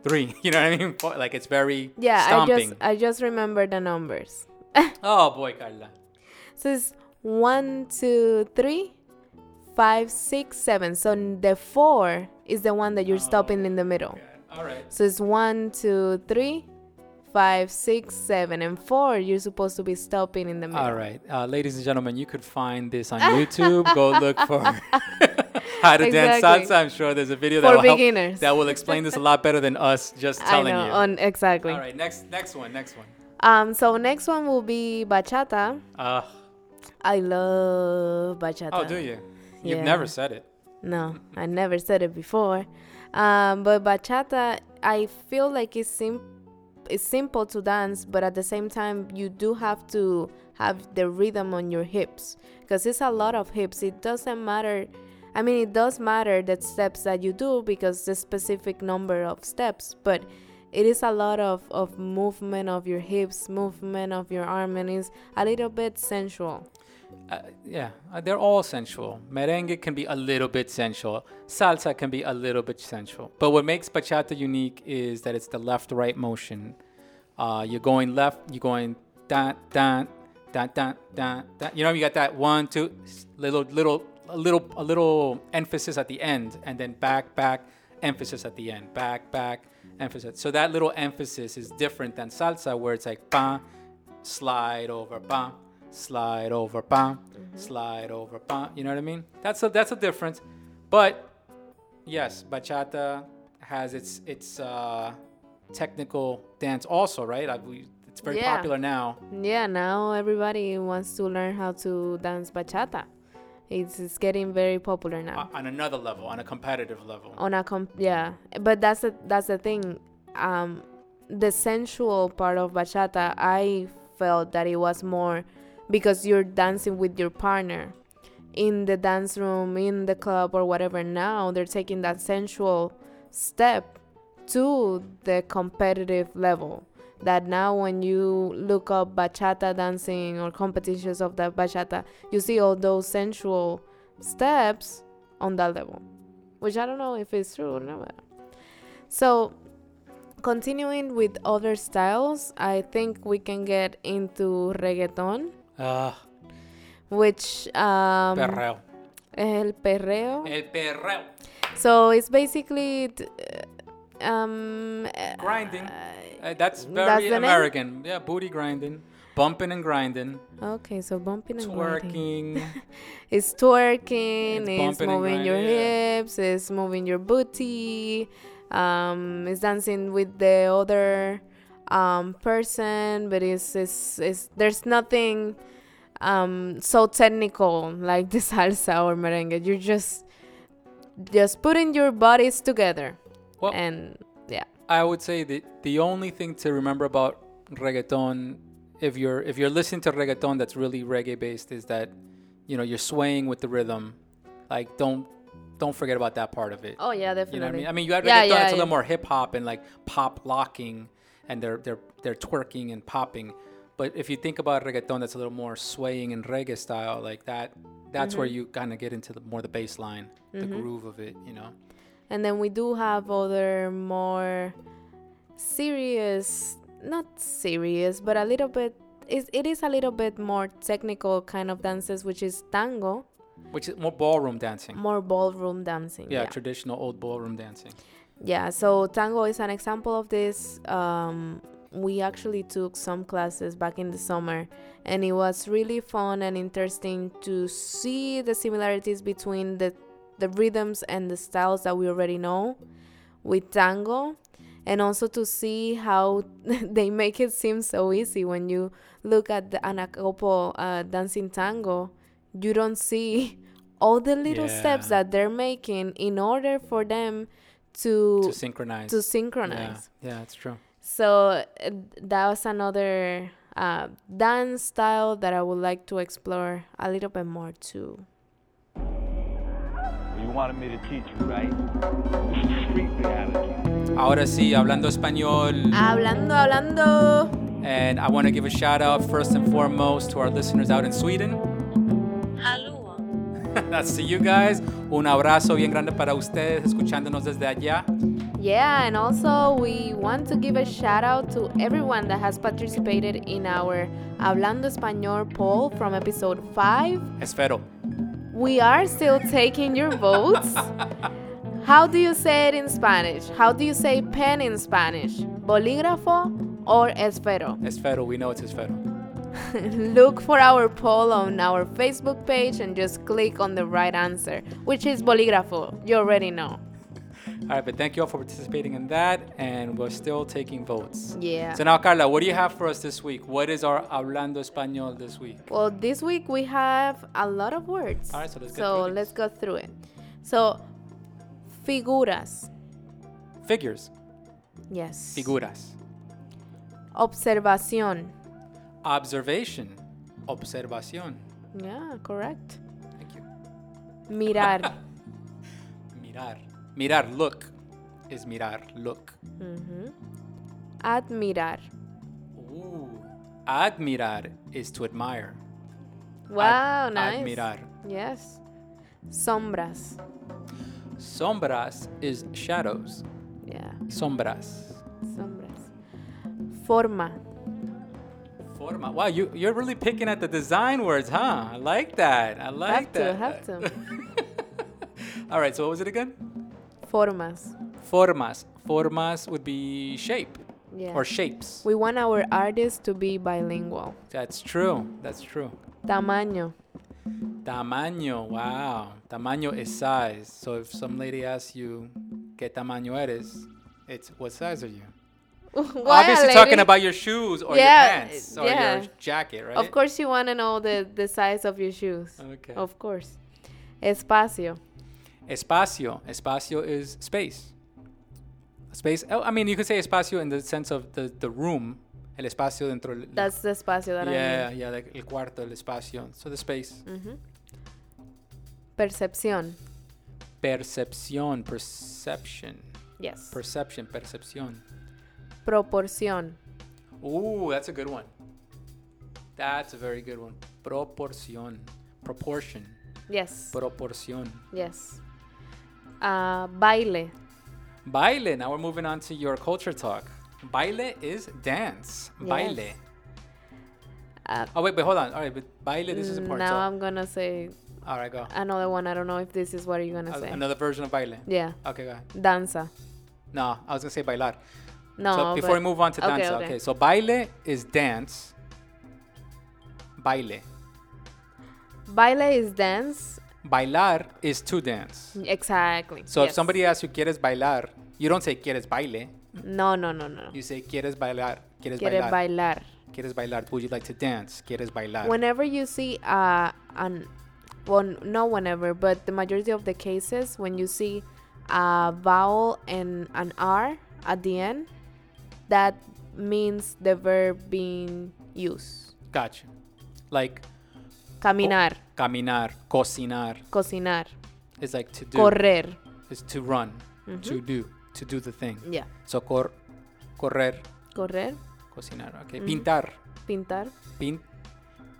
three. You know what I mean? Like it's very Yeah, stomping. I just I just remember the numbers. oh boy, Carla. So it's one, two, three, five, six, seven. So the four is the one that you're stopping in the middle. All right. So it's one, two, three, five, six, seven, and four. You're supposed to be stopping in the middle. All right, uh, ladies and gentlemen, you could find this on YouTube. Go look for how to dance Exactly. salsa. I'm sure there's a video that For will help- beginners. that will explain this a lot better than us just telling know. you. On exactly. All right, next next one, next one. Um. So next one will be bachata. Uh, I love bachata. oh, do you? You've Yeah. never said it. No, I never said it before. Um, but bachata, I feel like it's sim- it's simple to dance, but at the same time, you do have to have the rhythm on your hips because it's a lot of hips. It doesn't matter. I mean, it does matter the steps that you do because the specific number of steps, but it is a lot of, of movement of your hips, movement of your arm, and it's a little bit sensual. Uh, yeah, uh, they're all sensual. Merengue can be a little bit sensual. Salsa can be a little bit sensual. But what makes bachata unique is that it's the left-right motion. Uh, you're going left, you're going da da da da da da. You know, you got that one, two, little little a little a little emphasis at the end, and then back back emphasis at the end, back back emphasis. So that little emphasis is different than salsa, where it's like ba, slide over ba, slide over ba, slide over ba. You know what I mean? That's a that's a difference. But yes, bachata has its its uh, technical dance also, right? I, we, it's very Yeah. popular now. Yeah, now everybody wants to learn how to dance bachata. It's, it's getting very popular now. uh, on another level, on a competitive level. On a comp, yeah, but that's the that's the thing. Um, the sensual part of bachata, I felt that it was more because you're dancing with your partner in the dance room, in the club, or whatever. Now they're taking that sensual step to the competitive level. That now, when you look up bachata dancing or competitions of the bachata, you see all those sensual steps on that level, which I don't know if it's true or not. So, continuing with other styles, I think we can get into reggaeton, Ah, which um, perreo. el perreo. El perreo. So it's basically uh, um Grinding. uh, Uh, that's That's very name? American. Yeah, booty grinding, bumping and grinding, okay, so bumping and grinding. twerking. It's twerking, It's it's, moving your yeah. hips, it's moving your booty, um, it's dancing with the other um, person, but it's, it's, it's there's nothing um, so technical like the salsa or merengue. You're just just putting your bodies together, Well- and yeah, I would say that the only thing to remember about reggaeton, if you're if you're listening to reggaeton that's really reggae based, is that you know you're swaying with the rhythm. Like don't don't forget about that part of it. oh yeah, definitely. You know what I mean? I mean, you Yeah, reggaeton. yeah, it's a little more hip hop and like pop locking, and they're they're they're twerking and popping. But if you think about reggaeton, that's a little more swaying and reggae style, like that. That's where Mm-hmm. you kind of get into the more the bass line, the groove of it. You know. And then we do have other more serious, not serious, but a little bit. It, it is a little bit more technical kind of dances, which is tango, Which is more ballroom dancing. more ballroom dancing. Yeah, traditional old ballroom dancing. Yeah, so tango is an example of this. Um, we actually took some classes back in the summer, and it was really fun and interesting to see the similarities between the the rhythms and the styles that we already know with tango, and also to see how they make it seem so easy when you look at the anacopo uh, dancing tango. You don't see all the little steps that they're making in order for them to To synchronize. to synchronize. Yeah, yeah, it's true. So uh, that was another uh, dance style that I would like to explore a little bit more too. You wanted me to teach you, right? This is street reality. Ahora sí, hablando español. Hablando, hablando. And I want to give a shout out first and foremost to our listeners out in Sweden. Hallå. That's to you guys. Un abrazo bien grande para ustedes escuchándonos desde allá. Yeah, and also we want to give a shout out to everyone that has participated in our Hablando Español poll from episode 5. Espero. We are still taking your votes. How do you say it in Spanish? How do you say pen in Spanish? Bolígrafo or esfero? Espero. We know it's espero. Look for our poll on our Facebook page and just click on the right answer, which is bolígrafo. You already know. All right, but thank you all for participating in that. And we're still taking votes. Yeah. So now, Carla, what do you have for us this week? What is our Hablando Español this week? Well, this week we have a lot of words. All right, so let's get So let's go through it. So, figuras. Figures. Yes. Figuras. Observación. Observation. Observación. Yeah, correct. Thank you. Mirar. Mirar. Mirar. Look. Is mirar. Look. Mhm. Admirar. Ooh. Admirar is to admire. Wow, Ad- nice. Admirar. Yes. Sombras. Sombras is shadows. Yeah, Sombras. sombras. Forma. Forma. Wow, you, you're really picking at the design words, huh? I like that. I like that. have to, have to. All right, so what was it again? Formas. Formas. Formas would be shape Yeah. or shapes. we want our artists to be bilingual. That's true. That's true. Tamaño. Tamaño. Wow. Tamaño is size. So if some lady asks you, ¿qué tamaño eres? It's what size are you? Obviously talking about your shoes or Yeah, your pants or yeah. your jacket, right? Of course, you want to know the, the size of your shoes. Okay. Of course. Espacio. Espacio. Espacio is space. Space. oh, I mean, you could say espacio in the sense of the, the room. El espacio dentro del. That's the espacio that yeah, I mean. yeah, like el cuarto, el espacio. So the space. Mhm. Percepción. Percepción. Perception. Yes. Perception. Percepción. Proporción. Ooh, that's a good one. That's a very good one. Proporción. Proportion. Yes. Proporción. Yes. Uh, baile. Baile. Now we're moving on to your culture talk. Baile is dance. Baile. Uh, Oh wait, but hold on. All right, but baile. This is important. now So- I'm gonna say all right, go. another one. I don't know if this is what you're gonna A- say. Another version of baile. Yeah. Okay, go ahead. Danza. No, I was gonna say bailar. No. so before we move on to okay, danza, okay. okay. So baile is dance. Baile. Baile is dance. Bailar is to dance. Exactly. So if somebody asks you quieres bailar, you don't say quieres baile. No, no, no, no. You say quieres bailar. Quieres Quiere bailar. bailar. Quieres bailar. Would you like to dance? Quieres bailar. Whenever you see uh, an, well, not whenever, but the majority of the cases, when you see a vowel and an R at the end, that means the verb being used. Gotcha. Like Caminar, caminar, cocinar. cocinar, It's like to do. correr. Is to run. To do. To do the thing. Yeah. So cor, correr, Correr, cocinar. Okay. Pintar. pintar, Pin,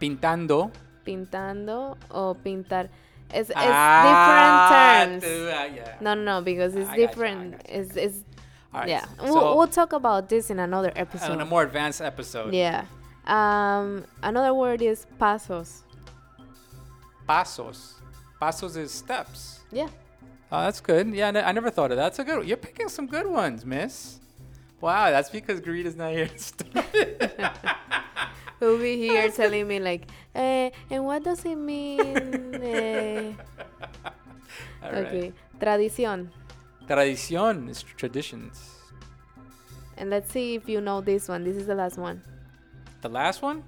pintando. pintando, o pintar. It's, it's Ah, different terms. tú, ah, yeah. No, no, no, because it's I I different. you. It's, it's right, yeah. so- we'll, we'll talk about this in another episode. In a more advanced episode. Yeah. Um, another word is pasos. Pasos. Pasos is steps. Yeah. Oh, that's good. Yeah, I never thought of that. That's a good. You're picking some good ones, Miss. Wow, that's because Greed is not here to start. He'll be here telling me like, eh, and what does it mean? eh? Right. Okay. Tradición. Tradición is traditions. And let's see if you know this one. This is the last one. The last one?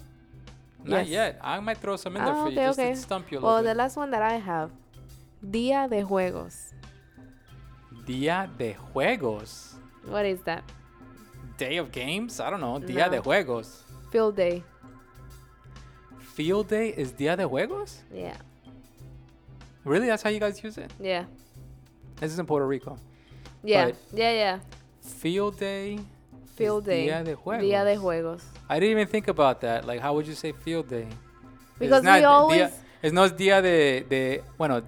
Not Yes. yet. I might throw some in there Ah, for you okay, just okay. to stump you a little Well, little the last one that I have, Día de Juegos. Dia de Juegos. What is that? Day of games? I don't know. Dia de Juegos. Field day. Field day is Dia de Juegos? Yeah. Really? That's how you guys use it? Yeah. This is in Puerto Rico. Yeah. But- yeah, yeah. Field day. Field day. Dia de Juegos. Día de Juegos. I didn't even think about that. Like, how would you say field day? Because it's not we dia- always- it's no día de, de. Bueno,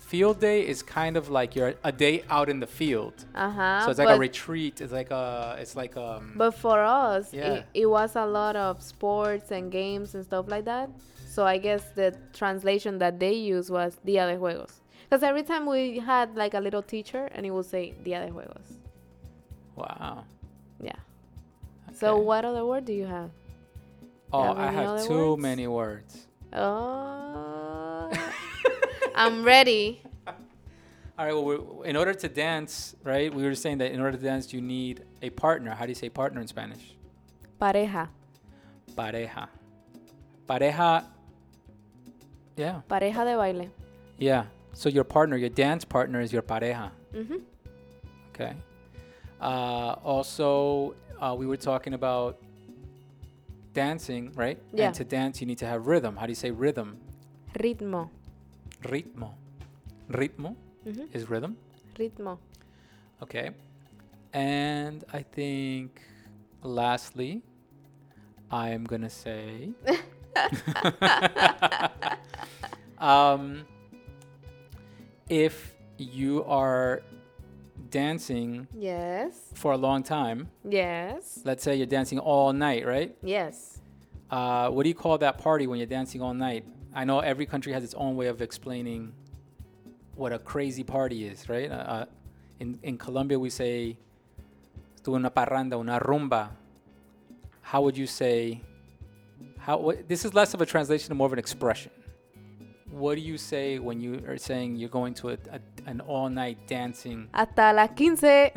field day is kind of like you're a day out in the field. Uh-huh. so it's like a retreat. It's like a. It's like um. But for us, Yeah. it, it was a lot of sports and games and stuff like that. So I guess the translation that they used was Día de Juegos. Because every time we had like a little teacher and he would say Día de Juegos. wow. Yeah. So what other word do you have? Oh, have I have too words? many words. Oh, I'm ready. All right. Well, we in order to dance, right? We were saying that in order to dance, you need a partner. How do you say partner in Spanish? Pareja. Pareja. Pareja. Yeah. Pareja de baile. Yeah. So your partner, your dance partner, is your pareja. Mm-hmm. Okay. Uh, also, uh, we were talking about dancing, right? Yeah. And to dance, you need to have rhythm. How do you say rhythm? Ritmo. Ritmo. Ritmo Mhm. is rhythm. Ritmo. Okay. And I think lastly, I'm going to say um, if you are dancing Yes. for a long time, Yes. let's say you're dancing all night, right? Yes. Uh, what do you call that party when you're dancing all night? I know every country has its own way of explaining what a crazy party is, right? Uh, uh, in in Colombia, we say "tuve una parranda, una rumba." How would you say? How what, this is less of a translation and more of an expression. What do you say when you are saying you're going to a, a, an all-night dancing? Hasta las 15.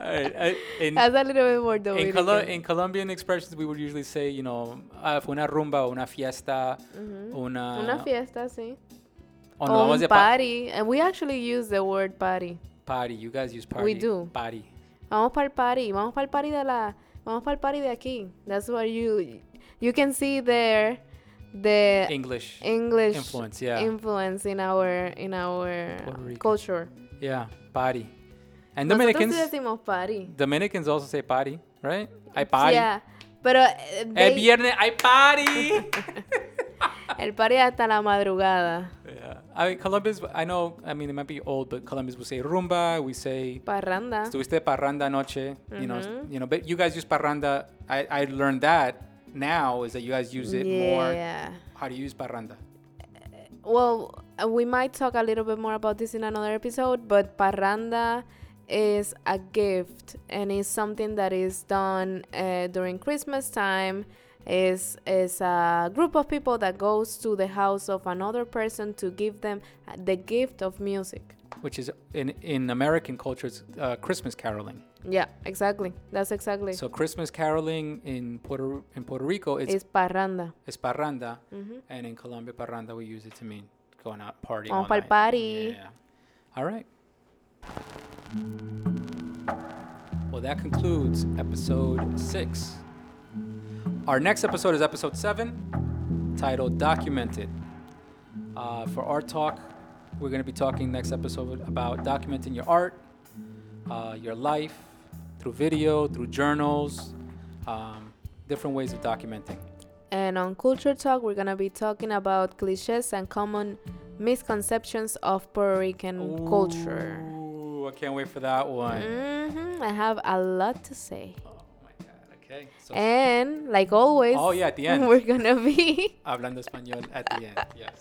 All right, in, That's a little bit more in, Colo- in Colombian expressions, we would usually say, you know, ah, fue una rumba, una fiesta, una... Una fiesta, sí. o no, Or vamos un de pa- party. And we actually use the word party. party. You guys use party. We do. Party. Vamos para el party. Vamos para el party de la. Vamos para el party de aquí. That's what you. You can see there the English. English influence, yeah. influence in our in our culture. yeah, party. And Dominicans, decimos party. Dominicans also say party, right? Hay party. Yeah, Pero El they- viernes hay party. el party hasta la madrugada. yeah. I mean, Columbus, I know, I mean, it might be old, but Columbus will say rumba, we say Parranda. Estuviste parranda anoche, you know, Mhm. you know, but you guys use parranda. I, I learned that now is that you guys use it more. Yeah. How to use parranda? Well, uh, we might talk a little bit more about this in another episode, but parranda is a gift and is something that is done uh, during Christmas time. Is is a group of people that goes to the house of another person to give them uh, the gift of music. Which is in in American culture, it's uh, Christmas caroling. Yeah, exactly. That's exactly. So Christmas caroling in Puerto in Puerto Rico it's it's parranda. it's parranda, Mhm. and in Colombia parranda we use it to mean going out all pa'l night. party. Yeah. All right. Well, that concludes episode six. Our next episode is episode seven, titled Documented. Uh, for Art Talk, we're going to be talking next episode about documenting your art, uh, your life, through video, through journals, um, different ways of documenting. And on Culture Talk, we're gonna be talking about cliches and common misconceptions of Puerto Rican culture. Ooh, I can't wait for that one. hmm I have a lot to say. Oh my God. Okay. So And like always, Oh, yeah, at the end. we're gonna be hablando español at the end. Yes.